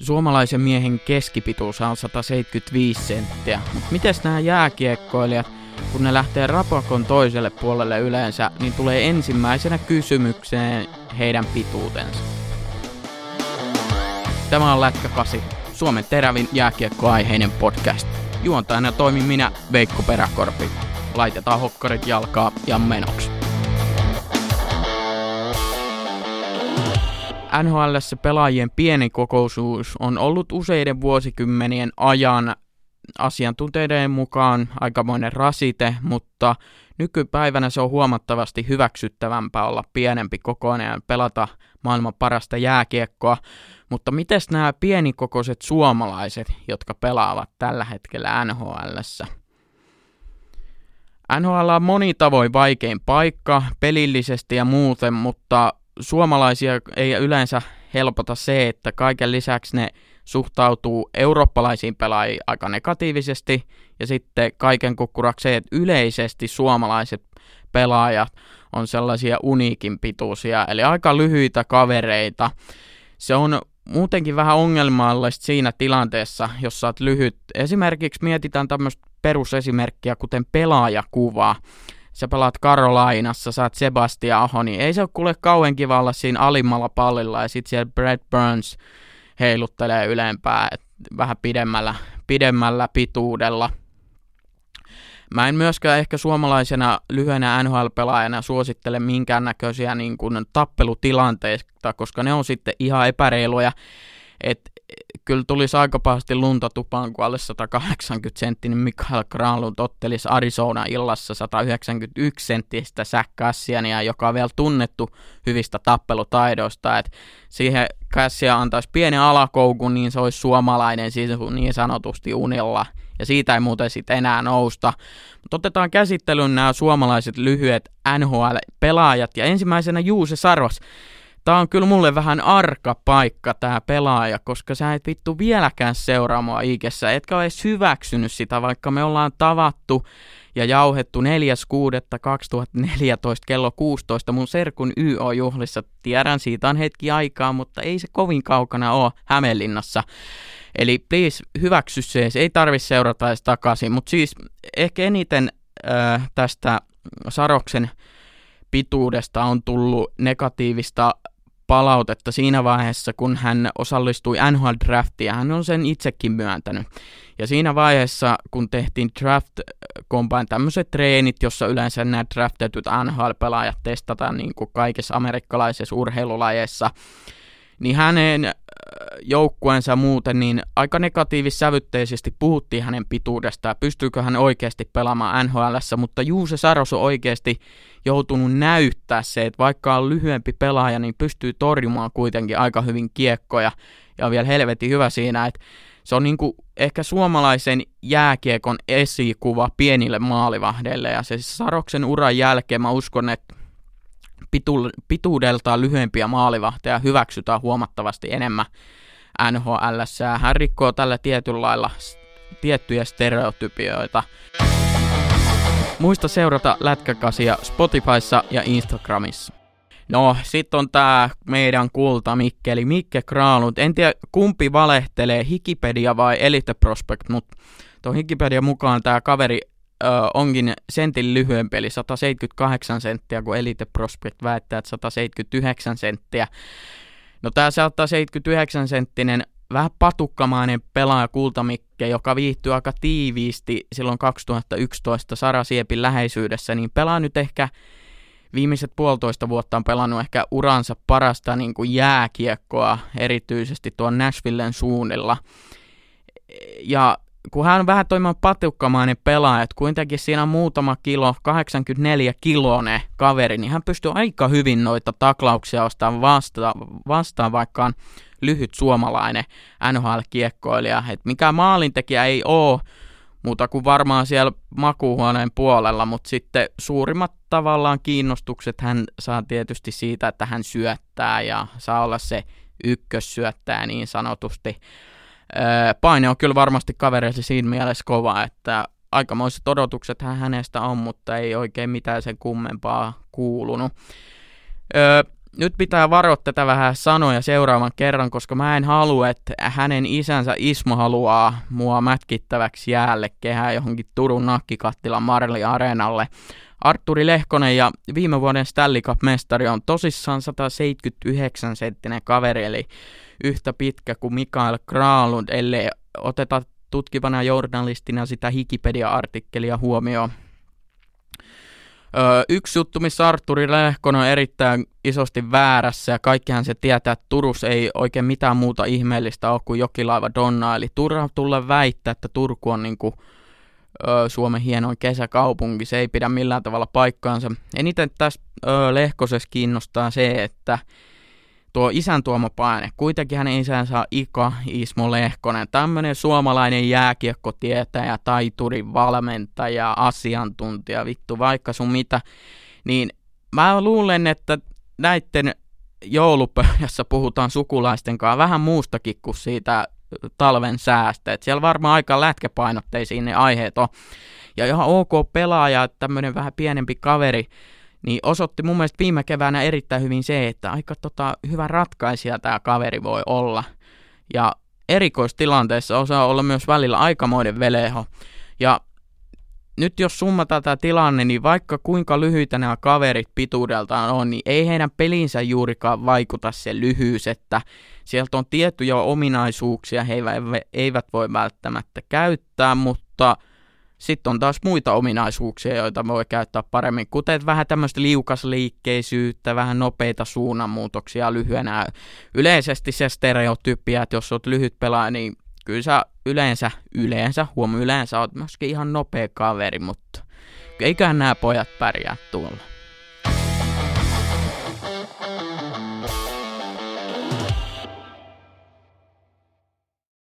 Suomalaisen miehen keskipituus on 175 senttiä, miten nämä jääkiekkoilijat, kun ne lähtee rapakon toiselle puolelle yleensä, niin tulee ensimmäisenä kysymykseen heidän pituutensa. Tämä on Lätkä 8, Suomen terävin jääkiekkoaiheinen podcast. Juontajana toimin minä, Veikko Peräkorpi. Laitetaan hokkarit jalkaa ja menoksi. NHL pelaajien pieni kokoisuus on ollut useiden vuosikymmenien ajan asiantuntijoiden mukaan aikamoinen rasite, mutta nykypäivänä se on huomattavasti hyväksyttävämpää olla pienempi kokoinen ja pelata maailman parasta jääkiekkoa. Mutta miten nämä pienikokoiset suomalaiset, jotka pelaavat tällä hetkellä NHLssä? NHL on moni tavoin vaikein paikka, pelillisesti ja muuten, mutta suomalaisia ei yleensä helpota se, että kaiken lisäksi ne suhtautuu eurooppalaisiin pelaajiin aika negatiivisesti, ja sitten kaiken kukkuraksi se, että yleisesti suomalaiset pelaajat on sellaisia uniikin pituisia, eli aika lyhyitä kavereita. Se on muutenkin vähän ongelmallista siinä tilanteessa, jos sä oot lyhyt. Esimerkiksi mietitään tämmöistä perusesimerkkiä, kuten pelaajakuva sä pelaat Karolainassa, oot Sebastian Aho, niin ei se ole kuule kauan kiva olla siinä alimmalla pallilla ja sit siellä Brad Burns heiluttelee ylempää vähän pidemmällä, pidemmällä pituudella. Mä en myöskään ehkä suomalaisena lyhyenä NHL-pelaajana suosittele minkäännäköisiä niin kuin tappelutilanteita, koska ne on sitten ihan epäreiluja. Et kyllä tulisi aika pahasti lunta tupaan, kun alle 180 senttinen Mikael Granlund ottelisi Arizona illassa 191 senttistä Zach Cassiania, joka on vielä tunnettu hyvistä tappelutaidoista. Et siihen Cassia antaisi pienen alakoukun, niin se olisi suomalainen siis niin sanotusti unilla. Ja siitä ei muuten sitten enää nousta. Mutta otetaan käsittelyyn nämä suomalaiset lyhyet NHL-pelaajat. Ja ensimmäisenä Juuse Sarvas. Tää on kyllä mulle vähän arka paikka tää pelaaja, koska sä et vittu vieläkään seuraa mua ikessä, etkä ole edes hyväksynyt sitä, vaikka me ollaan tavattu ja jauhettu 4.6.2014 kello 16 mun serkun YO-juhlissa. Tiedän, siitä on hetki aikaa, mutta ei se kovin kaukana ole Hämeenlinnassa. Eli please hyväksy se, ei tarvi seurata edes takaisin, mutta siis ehkä eniten äh, tästä Saroksen pituudesta on tullut negatiivista palautetta siinä vaiheessa, kun hän osallistui NHL-draftiin, ja hän on sen itsekin myöntänyt. Ja siinä vaiheessa, kun tehtiin draft combine tämmöiset treenit, jossa yleensä nämä draftetut NHL-pelaajat testataan niin kuin kaikissa amerikkalaisissa urheilulajeissa, niin hänen äh, joukkueensa muuten niin aika negatiivissävytteisesti puhuttiin hänen pituudestaan, pystyykö hän oikeasti pelaamaan NHLssä, mutta Juuse Saros on oikeasti joutunut näyttää se, että vaikka on lyhyempi pelaaja, niin pystyy torjumaan kuitenkin aika hyvin kiekkoja. Ja on vielä helvetin hyvä siinä, että se on niinku ehkä suomalaisen jääkiekon esikuva pienille maalivahdeille. Ja se Saroksen uran jälkeen mä uskon, että pitu, pituudeltaan lyhyempiä maalivahteja hyväksytään huomattavasti enemmän NHL. Hän rikkoo tällä tietyllä lailla tiettyjä stereotypioita. Muista seurata Lätkäkasia Spotifyssa ja Instagramissa. No, sitten on tää meidän kulta Mikkeli, Mikke Kraalund. En tiedä kumpi valehtelee, Hikipedia vai Elite Prospect, mutta tuon Hikipedia mukaan tämä kaveri ö, onkin sentin lyhyempi, eli 178 senttiä, kun Elite Prospect väittää, että 179 senttiä. No tämä 179 senttinen vähän patukkamainen pelaaja Kultamikke, joka viihtyy aika tiiviisti silloin 2011 Sara Siepin läheisyydessä, niin pelaa nyt ehkä viimeiset puolitoista vuotta on pelannut ehkä uransa parasta niin kuin jääkiekkoa, erityisesti tuon Nashvillen suunnilla. Ja kun hän on vähän toimimaan patukkamainen pelaaja, että kuitenkin siinä on muutama kilo, 84 kilone kaveri, niin hän pystyy aika hyvin noita taklauksia ostamaan vasta, vastaan, vaikka on lyhyt suomalainen NHL-kiekkoilija. Et mikä maalintekijä ei ole, muuta kuin varmaan siellä makuuhuoneen puolella, mutta sitten suurimmat tavallaan kiinnostukset hän saa tietysti siitä, että hän syöttää ja saa olla se ykkössyöttäjä niin sanotusti. Paine on kyllä varmasti kavereille siinä mielessä kova, että aikamoiset odotukset hän hänestä on, mutta ei oikein mitään sen kummempaa kuulunut. nyt pitää varoa tätä vähän sanoja seuraavan kerran, koska mä en halua, että hänen isänsä Ismo haluaa mua mätkittäväksi jäälle kehää johonkin Turun nakkikattilan Marli Areenalle. Arturi Lehkonen ja viime vuoden Stanley Cup-mestari on tosissaan 179 senttinen kaveri, eli yhtä pitkä kuin Mikael Kralund, ellei oteta tutkivana journalistina sitä Wikipedia-artikkelia huomioon. Öö, yksi juttu, missä Arturi Lehkonen on erittäin isosti väärässä ja kaikkihan se tietää, että Turus ei oikein mitään muuta ihmeellistä ole kuin jokilaiva Donna. Eli turha tulla väittää, että Turku on niinku, öö, Suomen hienoin kesäkaupunki. Se ei pidä millään tavalla paikkaansa. Eniten tässä öö, Lehkosessa kiinnostaa se, että tuo isän tuoma paine. Kuitenkin hänen isänsä on Ika Ismo Lehkonen, tämmöinen suomalainen jääkiekkotietäjä, taituri, valmentaja, asiantuntija, vittu vaikka sun mitä. Niin mä luulen, että näiden joulupöydässä puhutaan sukulaisten kanssa vähän muustakin kuin siitä talven säästä. Et siellä varmaan aika lätkäpainotteisiin ne aiheet on. Ja ihan ok pelaaja, tämmöinen vähän pienempi kaveri, niin osoitti mun mielestä viime keväänä erittäin hyvin se, että aika tota, hyvä ratkaisija tämä kaveri voi olla. Ja erikoistilanteessa osaa olla myös välillä aikamoinen veleho. Ja nyt jos summataan tämä tilanne, niin vaikka kuinka lyhyitä nämä kaverit pituudeltaan on, niin ei heidän pelinsä juurikaan vaikuta se lyhyys, että sieltä on tiettyjä ominaisuuksia, he eivät voi välttämättä käyttää, mutta – sitten on taas muita ominaisuuksia, joita voi käyttää paremmin, kuten vähän tämmöistä liukasliikkeisyyttä, vähän nopeita suunnanmuutoksia lyhyenä. Yleisesti se stereotypia, että jos olet lyhyt pelaaja, niin kyllä sä yleensä, yleensä, huom yleensä oot myöskin ihan nopea kaveri, mutta eiköhän nämä pojat pärjää tuolla.